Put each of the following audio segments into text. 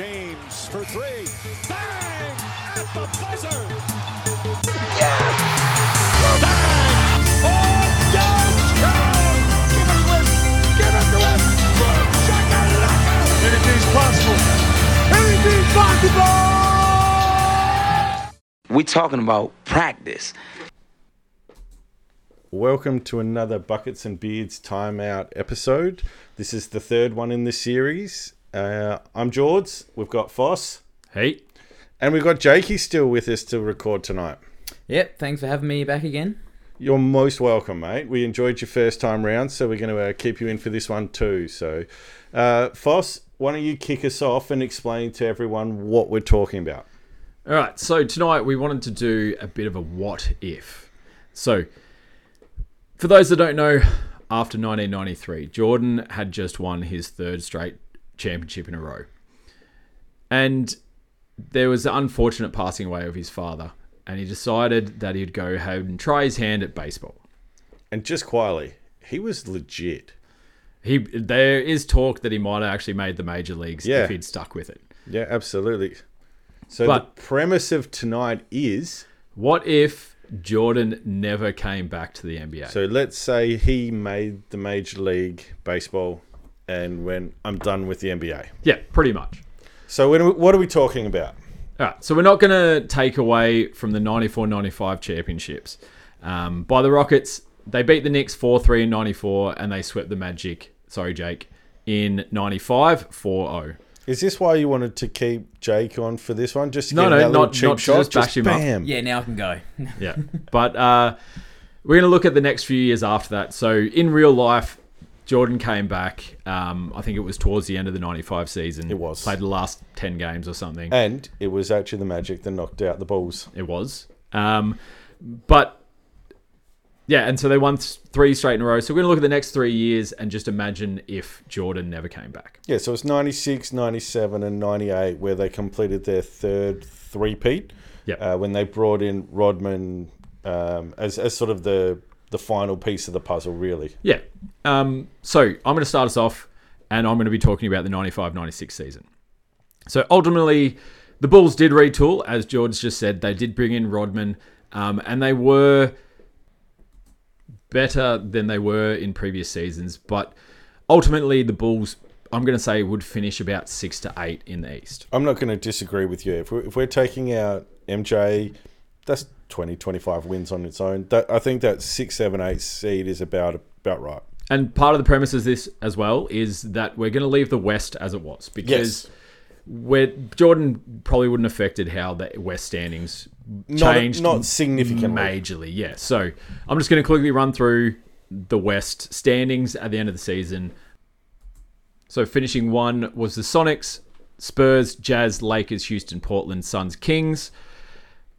James for three. Bang! At the buzzer! Bang! Oh, downtown! Give it to him! Give it to him! Boom! Shakalaka! Anything's possible! Anything's possible! We talking about practice. Welcome to another Buckets and Beards Timeout episode. This is the third one in this series. Uh, I'm George. We've got Foss. Hey. And we've got Jakey still with us to record tonight. Yep, thanks for having me back again. You're most welcome, mate. We enjoyed your first time round, so we're going to uh, keep you in for this one too. So, uh, Foss, why don't you kick us off and explain to everyone what we're talking about? All right, so tonight we wanted to do a bit of a what if. So, for those that don't know, after 1993, Jordan had just won his third straight championship in a row. And there was the unfortunate passing away of his father, and he decided that he'd go ahead and try his hand at baseball. And just quietly, he was legit. He there is talk that he might have actually made the major leagues Yeah. if he'd stuck with it. Yeah, absolutely. So But- the premise of tonight is What if Jordan never came back to the NBA? so let's say he made the Major League Baseball and when I'm done with the NBA. yeah, pretty much. So when, we- what are we talking about? All right, so we're not going to take away from the 94 95 championships. Um, by the Rockets, they beat the Knicks 4 3 in 94, and they swept the Magic, sorry, Jake, in 95 4 0. Is this why you wanted to keep Jake on for this one? Just to No, get no, not- cheap not shot? just bash him up. bam. Yeah, now I can go. Yeah. but uh, we're going to look at the next few years after that. So in real life, Jordan came back. Um, I think it was towards the end of the 95 season. It was. Played the last 10 games or something. And it was actually the Magic that knocked out the Bulls. It was. Um, but yeah, and so they won th- three straight in a row. So we're going to look at the next three years and just imagine if Jordan never came back. Yeah, so it's 96, 97, and 98 where they completed their third three-peat. Yeah. Uh, when they brought in Rodman um, as, as sort of the, the final piece of the puzzle, really. Yeah. Um, so I'm going to start us off and I'm going to be talking about the 95 96 season. So ultimately, the Bulls did retool, as George just said. They did bring in Rodman um, and they were better than they were in previous seasons. But ultimately, the Bulls, I'm going to say, would finish about six to eight in the East. I'm not going to disagree with you. If we're, if we're taking out MJ, that's 20, 25 wins on its own. That I think that six, seven, eight seed is about about right. And part of the premise of this as well is that we're going to leave the West as it was because Yes. where Jordan probably wouldn't have affected how the West standings Not- changed not significantly. majorly. Yeah, so I'm just going to quickly run through the West standings at the end of the season. So finishing one was the Sonics, Spurs, Jazz, Lakers, Houston, Portland, Suns, Kings,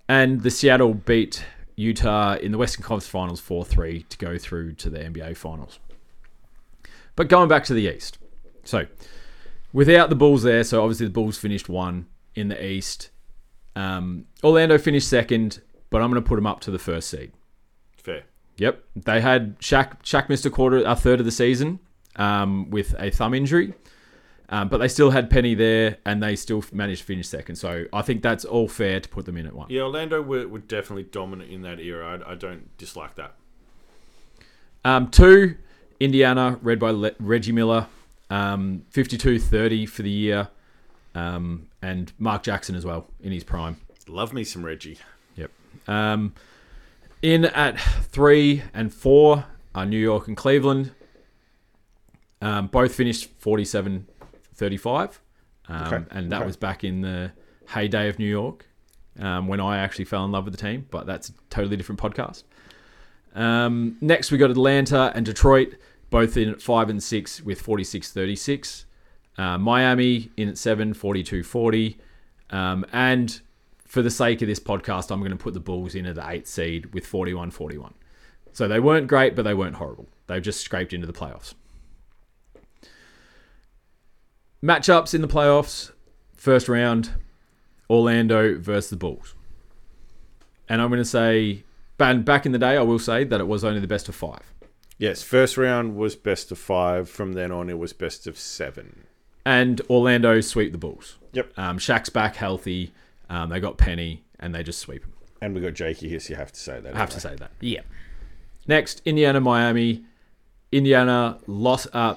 and the Seattle beat Utah in the Western Conference Finals 4-3 to go through to the NBA Finals. But going back to the East. So, without the Bulls there, so obviously the Bulls finished one in the East. Um, Orlando finished second, but I'm going to put them up to the first seed. Fair. Yep, they had Shaq. Shaq missed a quarter, a third of the season um, with a thumb injury, um, but they still had Penny there, and they still managed to finish second. So I think that's all fair to put them in at one. Yeah, Orlando were, were definitely dominant in that era. I, I don't dislike that. Um, two, Indiana, read by Le- Reggie Miller, um, 52-30 for the year, um, and Mark Jackson as well in his prime. Love me some Reggie. Yep. Um, in at three and four are New York and Cleveland. Um, both finished 47 35. Um, Okay, And that okay. was back in the heyday of New York um, when I actually fell in love with the team, but that's a totally different podcast. Um, next, we got Atlanta and Detroit, both in at 5 and 6 with 46 36. Uh, Miami in at 7, 42 40. Um, and for the sake of this podcast, I'm going to put the Bulls in at the 8th seed with 41 41. So they weren't great, but they weren't horrible. They've just scraped into the playoffs. Matchups in the playoffs first round Orlando versus the Bulls. And I'm going to say, back in the day, I will say that it was only the best of five. Yes, first round was best of five. From then on, it was best of seven. and Orlando sweep the Bulls. Yep. Um, Shaq's back healthy. Um, they got Penny, and they just sweep him. And we got Jakey here, so you have to say that. I have to say that. Yeah. Next, Indiana, Miami. Indiana lost uh,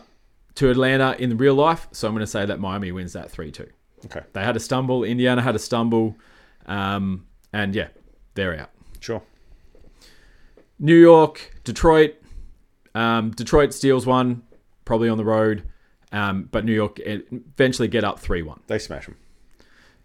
to Atlanta in real life, so I'm going to say that Miami wins that 3 2. Okay, They had a stumble. Indiana had a stumble. Um, and yeah, they're out. sure. New York, Detroit. Um, Detroit steals one, probably on the road. Um, but New York eventually get up 3 1. They smash them.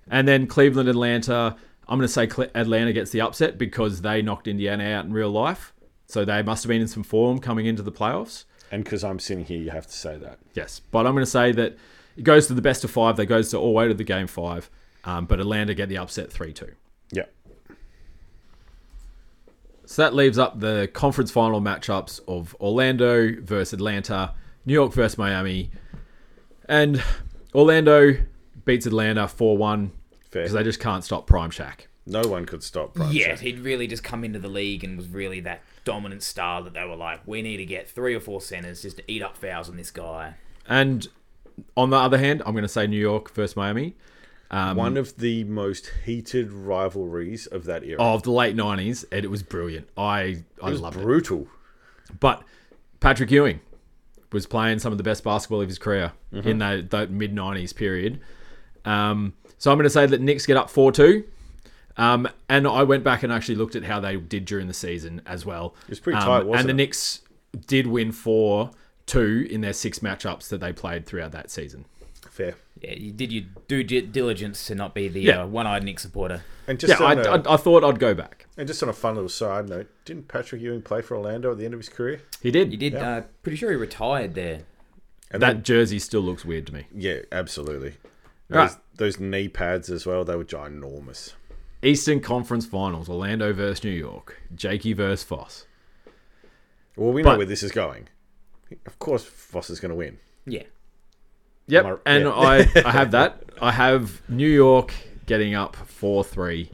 And then Cleveland, Atlanta. I'm going to say Atlanta gets the upset because they knocked Indiana out in real life. So they must have been in some form coming into the playoffs. And because I'm sitting here, you have to say that. Yes. But I'm going to say that it goes to the best of five. They goes to all way to the game five. Um, but Atlanta get the upset 3 2. Yeah. So that leaves up the conference final matchups of Orlando versus Atlanta, New York versus Miami. And Orlando beats Atlanta 4 1 because they just can't stop Prime Shaq. No one could stop Prime Yeah, Shaq. he'd really just come into the league and was really that dominant star that they were like, we need to get three or four centers just to eat up fouls on this guy. And on the other hand, I'm going to say New York versus Miami One of the most heated rivalries of that era. of the late 90s, and it was brilliant. I I it was loved brutal. it. But Patrick Ewing was playing some of the best basketball of his career in that, that mid 90s period. Um, so I'm going to say that Knicks get up 4 2. Um, and I went back and actually looked at how they did during the season as well. It was pretty tight, wasn't And the it? Knicks did win 4 2 in their six matchups that they played throughout that season. Fair. Yeah, you did your due diligence to not be the Yeah. uh, one-eyed Knick supporter. And just yeah, I, on a, I, I thought I'd go back. and just on a fun little side note, didn't Patrick Ewing play for Orlando at the end of his career? He did. You did. Yeah. Uh, pretty sure he retired there. And That then- jersey still looks weird to me. yeah, absolutely. Those, Right. those knee pads as well, they were ginormous. Eastern Conference Finals: Orlando versus New York. Jakey versus Foss. Well, we know But- where this is going. Of course, Foss is going to win. Yeah. Yep, I- and yeah. I, I have that. I have New York getting up four three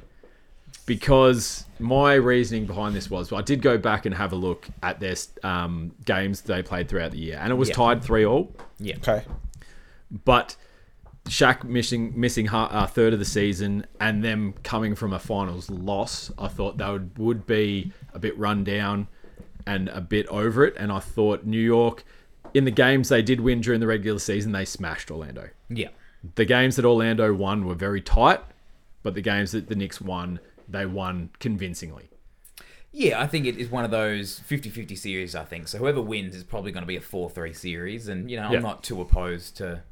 because my reasoning behind this was I did go back and have a look at their um, games they played throughout the year, and it was Yeah. tied three all. Yeah. Okay. But Shaq missing missing a uh, third of the season and them coming from a finals loss, I thought they would, would be a bit run down and a bit over it. And I thought New York, in the games they did win during the regular season, they smashed Orlando. Yeah. The games that Orlando won were very tight, but the games that the Knicks won, they won convincingly. Yeah, I think it is one of those 50-50 series, I think. So whoever wins is probably going to be a 4-3 series. And, you know, I'm not too opposed to,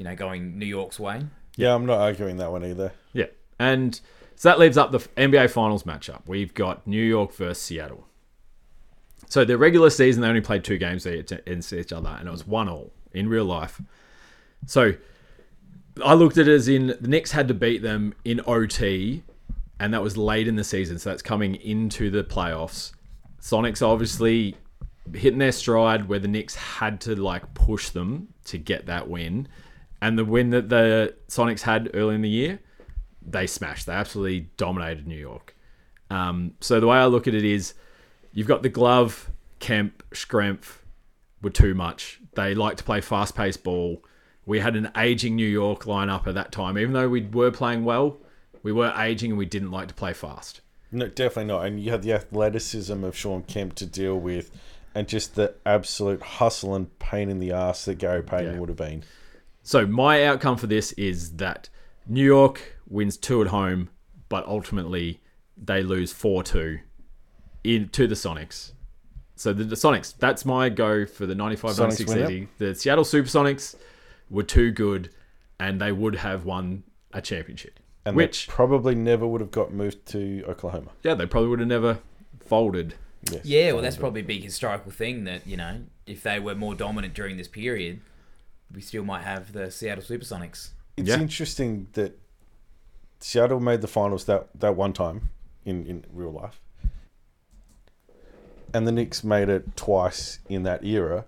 you know, going New York's way. Yeah, I'm not arguing that one either. Yeah. And so that leaves up the NBA Finals matchup. We've got New York versus Seattle. So the regular season, they only played two games against each other, and it was one all in real life. So I looked at it as in the Knicks had to beat them in OT, and that was late in the season. So that's coming into the playoffs. Sonics obviously hitting their stride where the Knicks had to like push them to get that win. And the win that the Sonics had early in the year, they smashed. They absolutely dominated New York. Um, so the way I look at it is you've got the glove, Kemp, Schrempf were too much. They like to play fast paced ball. We had an aging New York lineup at that time. Even though we were playing well, we were aging and we didn't like to play fast. No, definitely not. And you had the athleticism of Shawn Kemp to deal with, and just the absolute hustle and pain in the ass that Gary Payton Yeah. would have been. So my outcome for this is that New York wins two at home, but ultimately they lose four two in to the Sonics. So the, the Sonics, that's my go for the 95 Sonics 96 win it. season. The Seattle Supersonics were too good and they would have won a championship. And which they probably never would have got moved to Oklahoma. yeah, they probably would have never folded. Yes. Yeah, well, that's probably a big historical thing that, you know, if they were more dominant during this period, we still might have the Seattle Supersonics. It's Yeah. interesting that Seattle made the finals that, that one time in, in real life. And the Knicks made it twice in that era.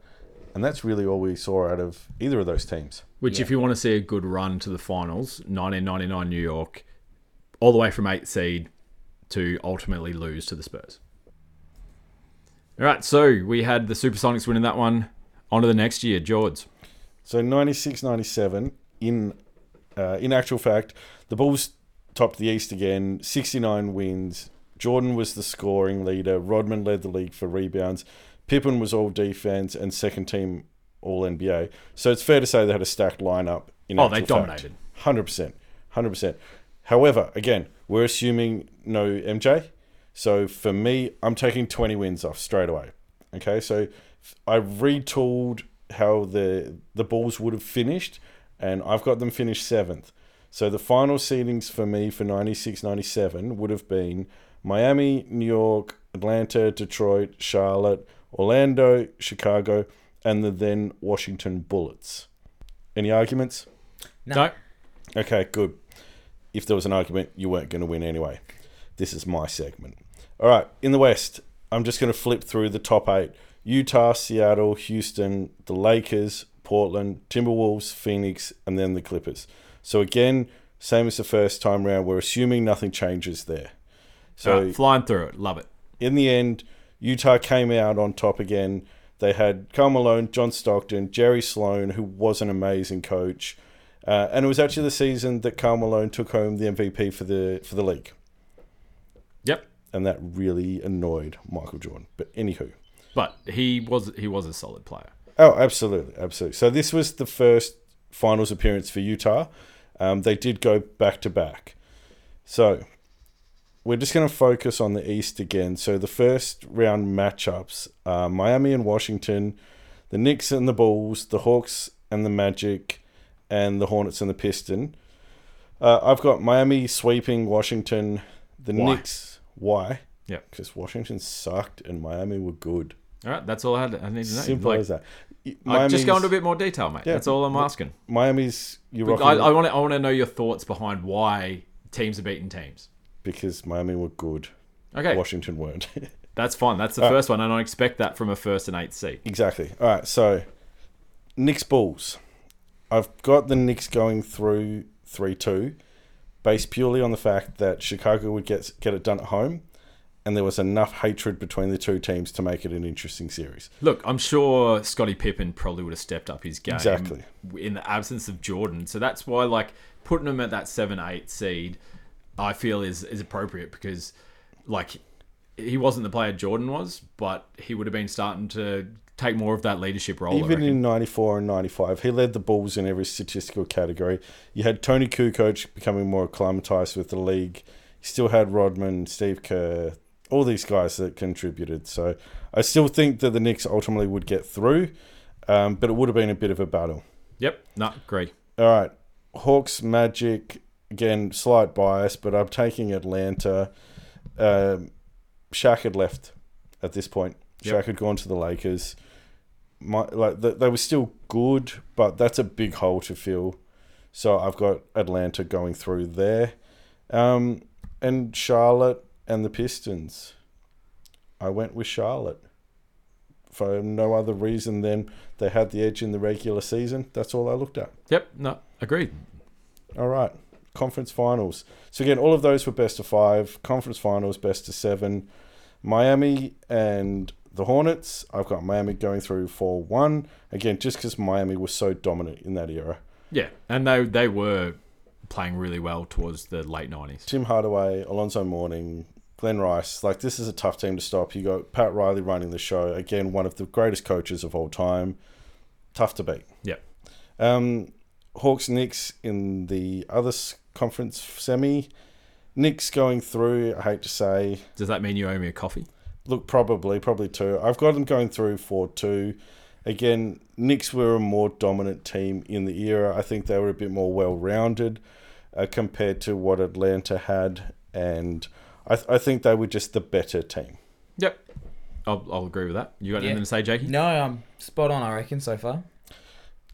And that's really all we saw out of either of those teams. Which, Yeah. if you want to see a good run to the finals, 1999 New York, all the way from eight seed to ultimately lose to the Spurs. All right, so we had the Supersonics winning that one. On to the next year, George. So 96 97, in, uh, in actual fact, the Bulls topped the East again, 69 wins. Jordan was the scoring leader. Rodman led the league for rebounds. Pippen was all defense and second team All NBA. So it's fair to say they had a stacked lineup. In Oh, they dominated. Hundred percent, hundred percent. However, again, we're assuming no MJ. So for me, I'm taking 20 wins off straight away. Okay, so I retooled how the the Bulls would have finished, and I've got them finished seventh. So the final seedings for me for 96 97 would have been Miami, New York, Atlanta, Detroit, Charlotte, Orlando, Chicago, and the then Washington Bullets. Any arguments? No. Okay, good. If there was an argument, you weren't going to win anyway. This is my segment. All right, in the West, I'm just going to flip through the top eight Utah, Seattle, Houston, the Lakers, Portland, Timberwolves, Phoenix, and then the Clippers. So, again, same as the first time round, we're assuming nothing changes there. So, flying through it. Love it. in the end, Utah came out on top again. They had Karl Malone, John Stockton, Jerry Sloan, who was an amazing coach, uh, and it was actually the season that Karl Malone took home the MVP for the for the league, Yep. and that really annoyed Michael Jordan. But anywho, But he was he was a solid player. oh, absolutely, absolutely. So this was the first finals appearance for Utah. Um, they did go back to back. So we're just going to focus on the East again. So the first round matchups are Miami and Washington, the Knicks and the Bulls, the Hawks and the Magic, and the Hornets and the Piston. Uh, I've got Miami sweeping Washington, the Why? Knicks. Why? Yep. Because Washington sucked and Miami were good. All right, that's all I had. I need to know. Simple Like, as that. I just go into a bit more detail, mate. Yeah. That's all I'm asking. Miami's you I, I want to I want to know your thoughts behind why teams are beating teams. because Miami were good. Okay, Washington weren't. that's fine. That's the first one, and I expect that from a first and eighth seed. exactly. All right. So, Knicks Bulls. I've got the Knicks going through three two, based purely on the fact that Chicago would get get it done at home, and there was enough hatred between the two teams to make it an interesting series. Look, I'm sure Scottie Pippen probably would have stepped up his game Exactly. in the absence of Jordan. So that's why, like, putting him at that seven, eight seed, I feel is is appropriate because, like, he wasn't the player Jordan was, but he would have been starting to take more of that leadership role. Even in 94 and 95, he led the Bulls in every statistical category. You had Toni Kukoc becoming more acclimatized with the league. You still had Rodman, Steve Kerr, all these guys that contributed. So I still think that the Knicks ultimately would get through, um, but it would have been a bit of a battle. Yep, not agree. All right. Hawks, Magic, again, slight bias, but I'm taking Atlanta. Um, Shaq had left at this point. Yep. Shaq had gone to the Lakers. My, like they, they were still good, but that's a big hole to fill. So I've got Atlanta going through there, um, and Charlotte and the Pistons. I went with Charlotte for no other reason than they had the edge in the regular season. That's all I looked at. Yep, no, agreed. All right. Conference finals. So again, all of those were best of five. Conference finals, best of seven. Miami and the Hornets. I've got Miami going through 4 1. Again, just because Miami was so dominant in that era. Yeah, and they they were playing really well towards the late nineties. Tim Hardaway, Alonzo Mourning, Glen Rice. Like, this is a tough team to stop. You got Pat Riley running the show. Again, one of the greatest coaches of all time. Tough to beat. Yep. Um, Hawks Knicks in the other conference semi. Knicks going through. I hate to say, Does that mean you owe me a coffee? look, probably, probably two. I've got them going through four two. Again, Knicks were a more dominant team in the era. I think they were a bit more well rounded uh, compared to what Atlanta had, and I, th- I think they were just the better team. Yep. I'll, I'll agree with that. You got Yeah. anything to say, Jakey? No, I'm spot on. I reckon so far.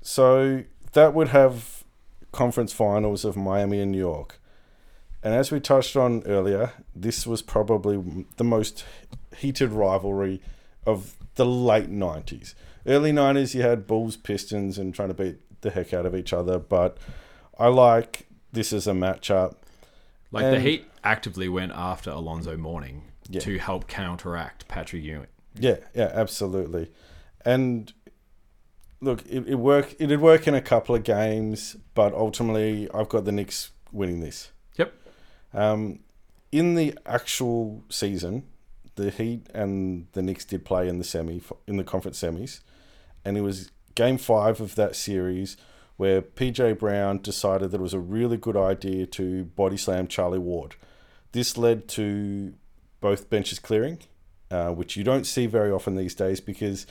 So that would have conference finals of Miami and New York. And as we touched on earlier, this was probably the most heated rivalry of the late 90s. Early 90s, you had Bulls, Pistons, and trying to beat the heck out of each other. But I like this is a matchup. Like the Heat actively went after Alonzo Mourning Yeah. to help counteract Patrick Ewing. Yeah, yeah, absolutely. And look, it, it work. It'd work in a couple of games, but ultimately, I've got the Knicks winning this. Yep. Um, in the actual season, the Heat and the Knicks did play in the semi in the conference semis, and it was Game Five of that series where PJ Brown decided that it was a really good idea to body slam Charlie Ward. This led to both benches clearing, uh, which you don't see very often these days because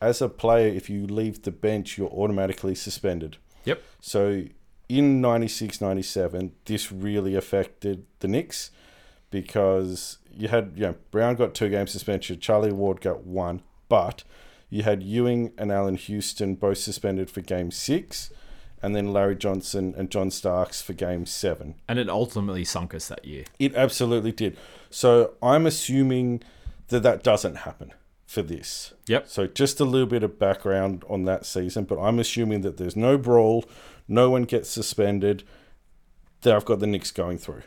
as a player, if you leave the bench, you're automatically suspended. Yep. So in 96 97, this really affected the Knicks because you had, you know, Brown got two game suspension, Charlie Ward got one, but you had Ewing and Allan Houston both suspended for game six, and then Larry Johnson and John Starks for game seven. And it ultimately sunk us that year. It absolutely did. So I'm assuming that that doesn't happen for this. Yep. So just a little bit of background on that season, but I'm assuming that there's no brawl, no one gets suspended. That I've got the Knicks going through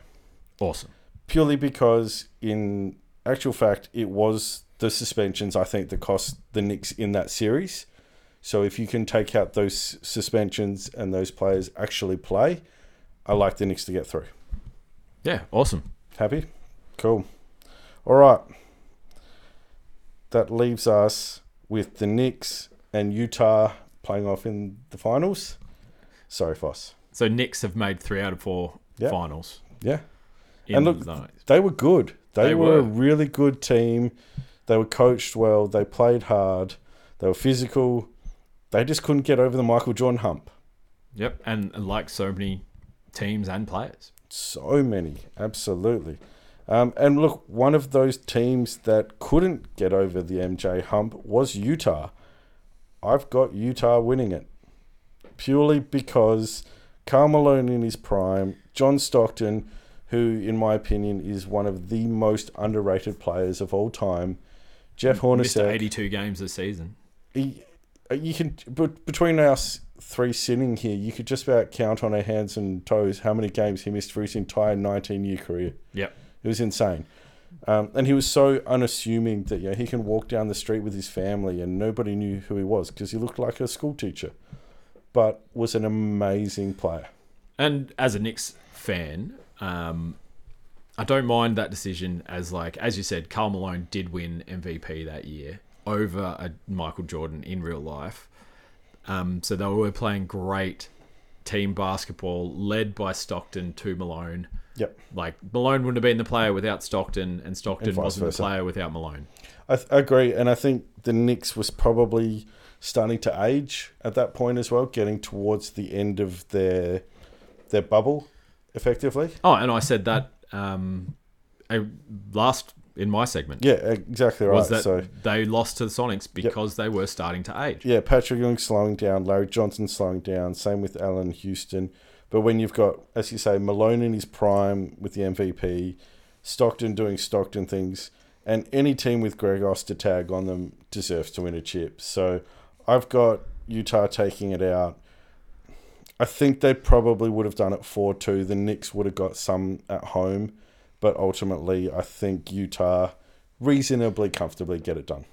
Awesome. purely because, in actual fact, it was the suspensions I think that cost the Knicks in that series. So if you can take out those suspensions and those players actually play, I like the Knicks to get through. Yeah, awesome. Happy? Cool. All right. That leaves us with the Knicks and Utah playing off in the finals. Sorry, Foss. So Knicks have made three out of four Yeah. finals. Yeah. And look, the- They were good. They, They were, a really good team. They were coached well. They played hard. They were physical. They just couldn't get over the Michael Jordan hump. Yep, and like so many teams and players. So many, absolutely. Um, and look, one of those teams that couldn't get over the MJ hump was Utah. I've got Utah winning it purely because Karl Malone in his prime, John Stockton, who, in my opinion, is one of the most underrated players of all time, Jeff Missed Hornacek. 82 games this season. he, uh, you can but between us three sitting here, you could just about count on our hands and toes how many games he missed for his entire 19 year career. Yep. It was insane. Um, and he was so unassuming that you know, he can walk down the street with his family and nobody knew who he was because he looked like a school teacher, but was an amazing player. And as a Knicks fan, um, I don't mind that decision. As like as you said, Karl Malone did win MVP that year over a Michael Jordan in real life. Um, so they were playing great team basketball, led by Stockton to Malone. Yep. Like Malone wouldn't have been the player without Stockton, and Stockton And wasn't versa. the player without Malone. I, th- I agree, and I think the Knicks was probably starting to age at that point as well, getting towards the end of their their bubble, effectively. Oh, and I said that um, I, last in my segment Yeah, exactly right. was that so they lost to the Sonics because they were starting to age. yeah, Patrick Ewing slowing down, Larry Johnson slowing down, same with Allan Houston. But when you've got, as you say, Malone in his prime with the MVP, Stockton doing Stockton things, and any team with Greg Ostertag on them deserves to win a chip. So I've got Utah taking it out. I think they probably would have done it 4 2. The Knicks would have got some at home, but ultimately, I think Utah reasonably comfortably get it done.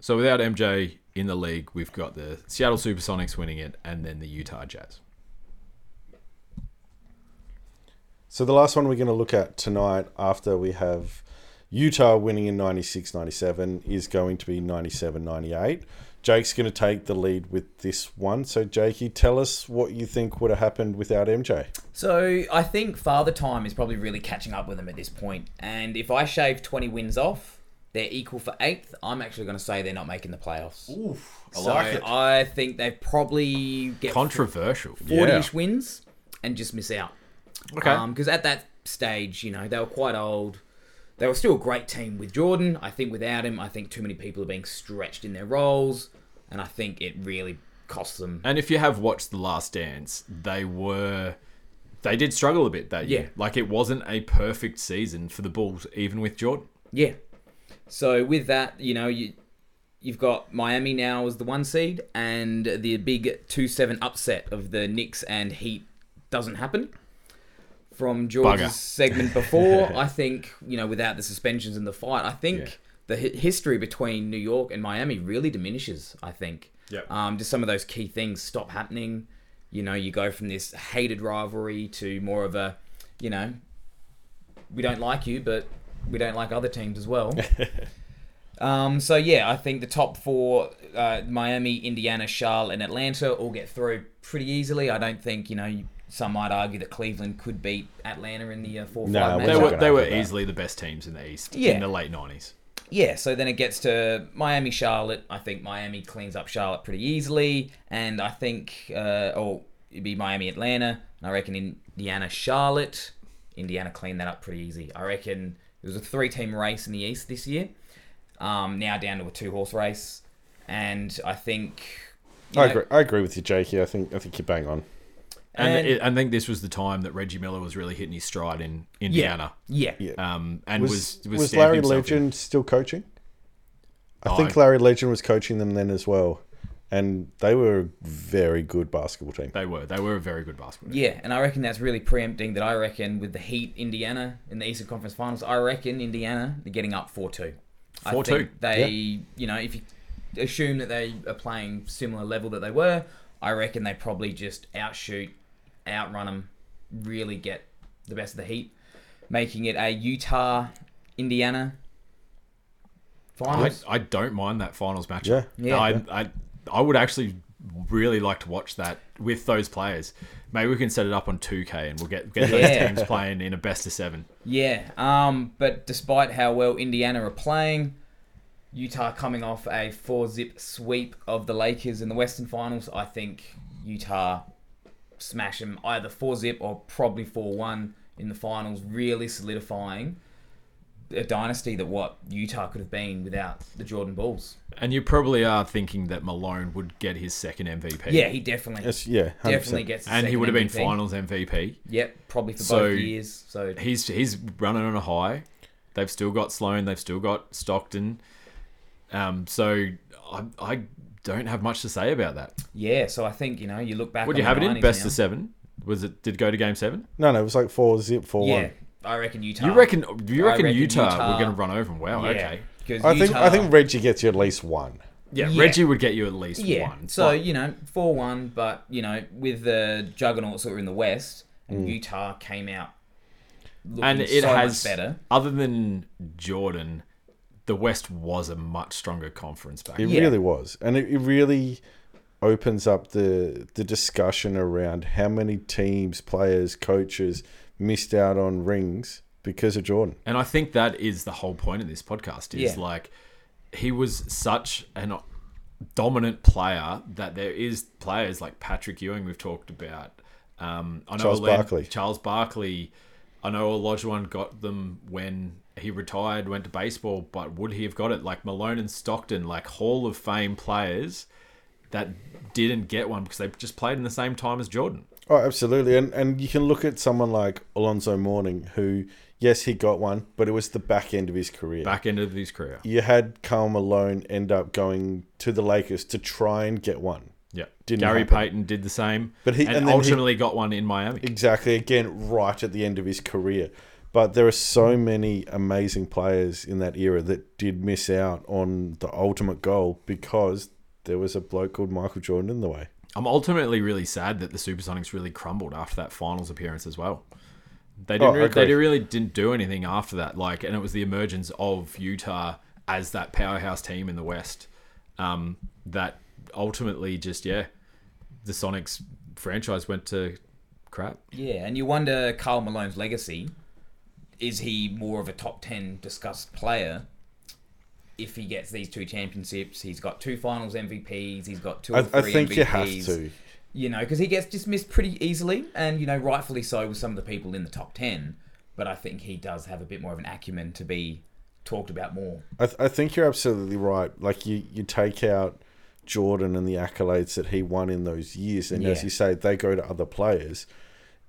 So without MJ in the league, we've got the Seattle Supersonics winning it, and then the Utah Jazz. So the last one we're going to look at tonight after we have Utah winning in 96 97 is going to be 97 98. Jake's going to take the lead with this one. So, Jakey, tell us what you think would have happened without MJ. So I think Father Time is probably really catching up with them at this point. And if I shave 20 wins off, they're equal for eighth. I'm actually going to say they're not making the playoffs. Oof, I so I think they probably get Controversial. 40-ish wins and just miss out. Okay. Um, because at that stage, you know, they were quite old. They were still a great team with Jordan. I think without him, I think too many people are being stretched in their roles, and I think it really cost them. And if you have watched The Last Dance, they were they did struggle a bit that year. Yeah. Like it wasn't a perfect season for the Bulls, even with Jordan. Yeah. So with that, you know, you you've got Miami now as the one seed, and the big two seven upset of the Knicks and Heat doesn't happen. From George's Bugger. segment before, I think you know, without the suspensions and the fight, I think Yeah. the hi- history between New York and Miami really diminishes. I think Yep. Um, just some of those key things stop happening. You know, you go from this hated rivalry to more of a, you know, we don't like you, but we don't like other teams as well. um, so yeah, I think the top four, uh, Miami, Indiana, Charlotte, and Atlanta, all get through pretty easily. I don't think you know. you- Some might argue that Cleveland could beat Atlanta in the uh, four No, five we're They were they were easily the best teams in the East Yeah. in the late nineties. Yeah, so then it gets to Miami, Charlotte. I think Miami cleans up Charlotte pretty easily, and I think, uh, or it'd be Miami, Atlanta, and I reckon Indiana, Charlotte. Indiana cleaned that up pretty easy. I reckon it was a three-team race in the East this year. Um, now down to a two-horse race, and I think. I know- agree. I agree with you, Jakey. I think I think you're bang on. And, And- it, I think this was the time that Reggie Miller was really hitting his stride in Indiana. Yeah, Yeah. Um, and Was was was, was, Larry himself in. Legend still coaching? I Oh, think Larry Legend was coaching them then as well, and they were a very good basketball team. They were they were a very good basketball. team. Yeah, and I reckon that's really preempting that I reckon with the Heat, Indiana in the Eastern Conference Finals, I reckon Indiana they're getting up four two. 4-2. think they, you know, if you assume that they are playing similar level that they were, I reckon they probably just outshoot, outrun them, really get the best of the Heat, making it a Utah, Indiana I, finals. I don't mind that finals matchup. Yeah. I, Yeah. I I would actually really like to watch that with those players. Maybe we can set it up on 2K and we'll get get those Yeah. teams playing in a best of seven. Yeah, um, but despite how well Indiana are playing, Utah coming off a four zip sweep of the Lakers in the Western Finals, I think Utah smash them either four zip or probably four one in the finals, really solidifying a dynasty that what Utah could have been without the Jordan Bulls. And you probably are thinking that Malone would get his second MVP. Yeah, he definitely Yes, yeah, 100%. definitely gets. his and he would have been MVP. finals MVP. Yep, probably for So- both years. So He's he's running on a high. They've still got Sloan. They've still got Stockton. Um, so I, I don't have much to say about that. yeah, so I think you know you look back. Would on you have it in best now. of seven? Was it did it go to game seven? No, no, it was like four zip, four Yeah, one. I reckon Utah. You reckon? You reckon, reckon Utah, Utah- were going to run over them? Wow. Yeah, Okay. 'cause I think I think Reggie gets you at least one. Yeah, Yeah. Reggie would get you at least yeah. one. So But you know, four one, but you know, with the juggernauts that were in the West, and Mm. Utah came out looking and it so has much better. Other than Jordan, the West was a much stronger conference back. It then. Really was, and it, it really opens up the the discussion around how many teams, players, coaches missed out on rings because of Jordan. And I think that is the whole point of this podcast. Is Yeah. like he was such an dominant player that there is players like Patrick Ewing we've talked about. Um, I know Charles Len- Barkley. Charles Barkley. I know Olajuwon got them when he retired, went to baseball, but would he have got it? Like Malone and Stockton, like Hall of Fame players that didn't get one because they just played in the same time as Jordan. Oh, absolutely, and and you can look at someone like Alonzo Mourning, who yes, he got one, but it was the back end of his career. Back end of his career. You had Karl Malone end up going to the Lakers to try and get one. Yeah. Didn't Gary happen. Payton did the same. But he- and, and then he- ultimately got one in Miami. Exactly. Again, right at the end of his career. But there are so many amazing players in that era that did miss out on the ultimate goal because there was a bloke called Michael Jordan in the way. I'm ultimately really sad that the Supersonics really crumbled after that finals appearance as well. They Oh, didn't. I re- they really didn't do anything after that. Like, and it was the emergence of Utah as that powerhouse team in the West um, that ultimately just yeah, the Sonics franchise went to crap. Yeah, and you wonder Karl Malone's legacy. Is he more of a top ten discussed player? If he gets these two championships, he's got two Finals MVPs. He's got two. Or I, I three think MVPs. you have to. you know, because he gets dismissed pretty easily, and you know, rightfully so with some of the people in the top ten. But I think he does have a bit more of an acumen to be talked about more. I, th- I think you're absolutely right. Like you, you take out Jordan and the accolades that he won in those years, and as you say, they go to other players.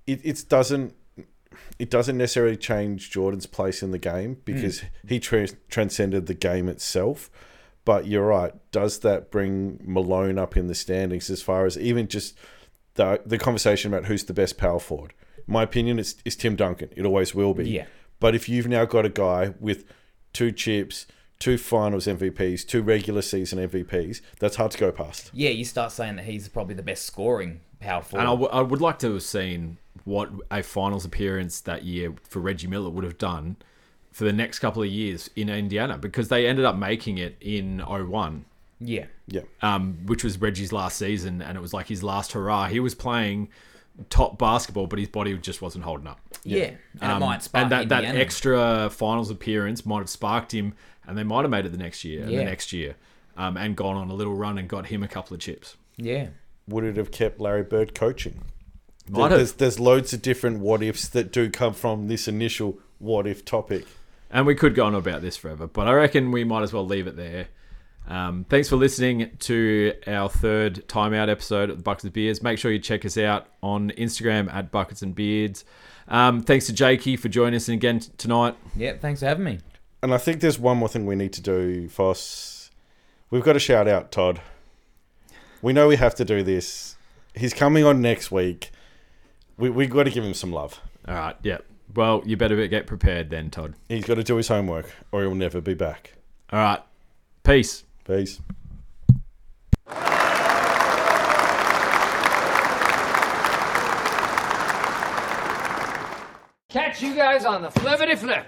It it doesn't it doesn't necessarily change Jordan's place in the game because mm. he tra- transcended the game itself. But you're right. Does that bring Malone up in the standings as far as even just the the conversation about who's the best power forward? My opinion, is it's Tim Duncan. It always will be. Yeah. But if you've now got a guy with two chips, two finals MVPs, two regular season MVPs. That's hard to go past. Yeah, you start saying that he's probably the best scoring power forward. And I, w- I would like to have seen what a finals appearance that year for Reggie Miller would have done for the next couple of years in Indiana because they ended up making it in 01, yeah. Yeah. um, which was Reggie's last season, and it was like his last hurrah. He was playing top basketball, but his body just wasn't holding up. Yeah. And it Um, might spark and that, that extra finals appearance might have sparked him, and they might have made it the next year and Yeah. the next year, um, and gone on a little run and got him a couple of chips. Yeah. Would it have kept Larry Bird coaching? Might there's, have. there's loads of different what ifs that do come from this initial what if topic. And we could go on about this forever, but I reckon we might as well leave it there. Um, thanks for listening to our third timeout episode of the Buckets and Beards. Make sure you check us out on Instagram at Buckets and Beards. Um, thanks to Jakey for joining us again t- tonight. Yeah. Thanks for having me. And I think there's one more thing we need to do, Foss. We've got to shout out Todd. We know we have to do this. He's coming on next week. We we got to give him some love. All right, yeah. Well, you better get prepared then, Todd. He's got to do his homework, or he'll never be back. All right, peace. Peace. Catch you guys on the flippity flip.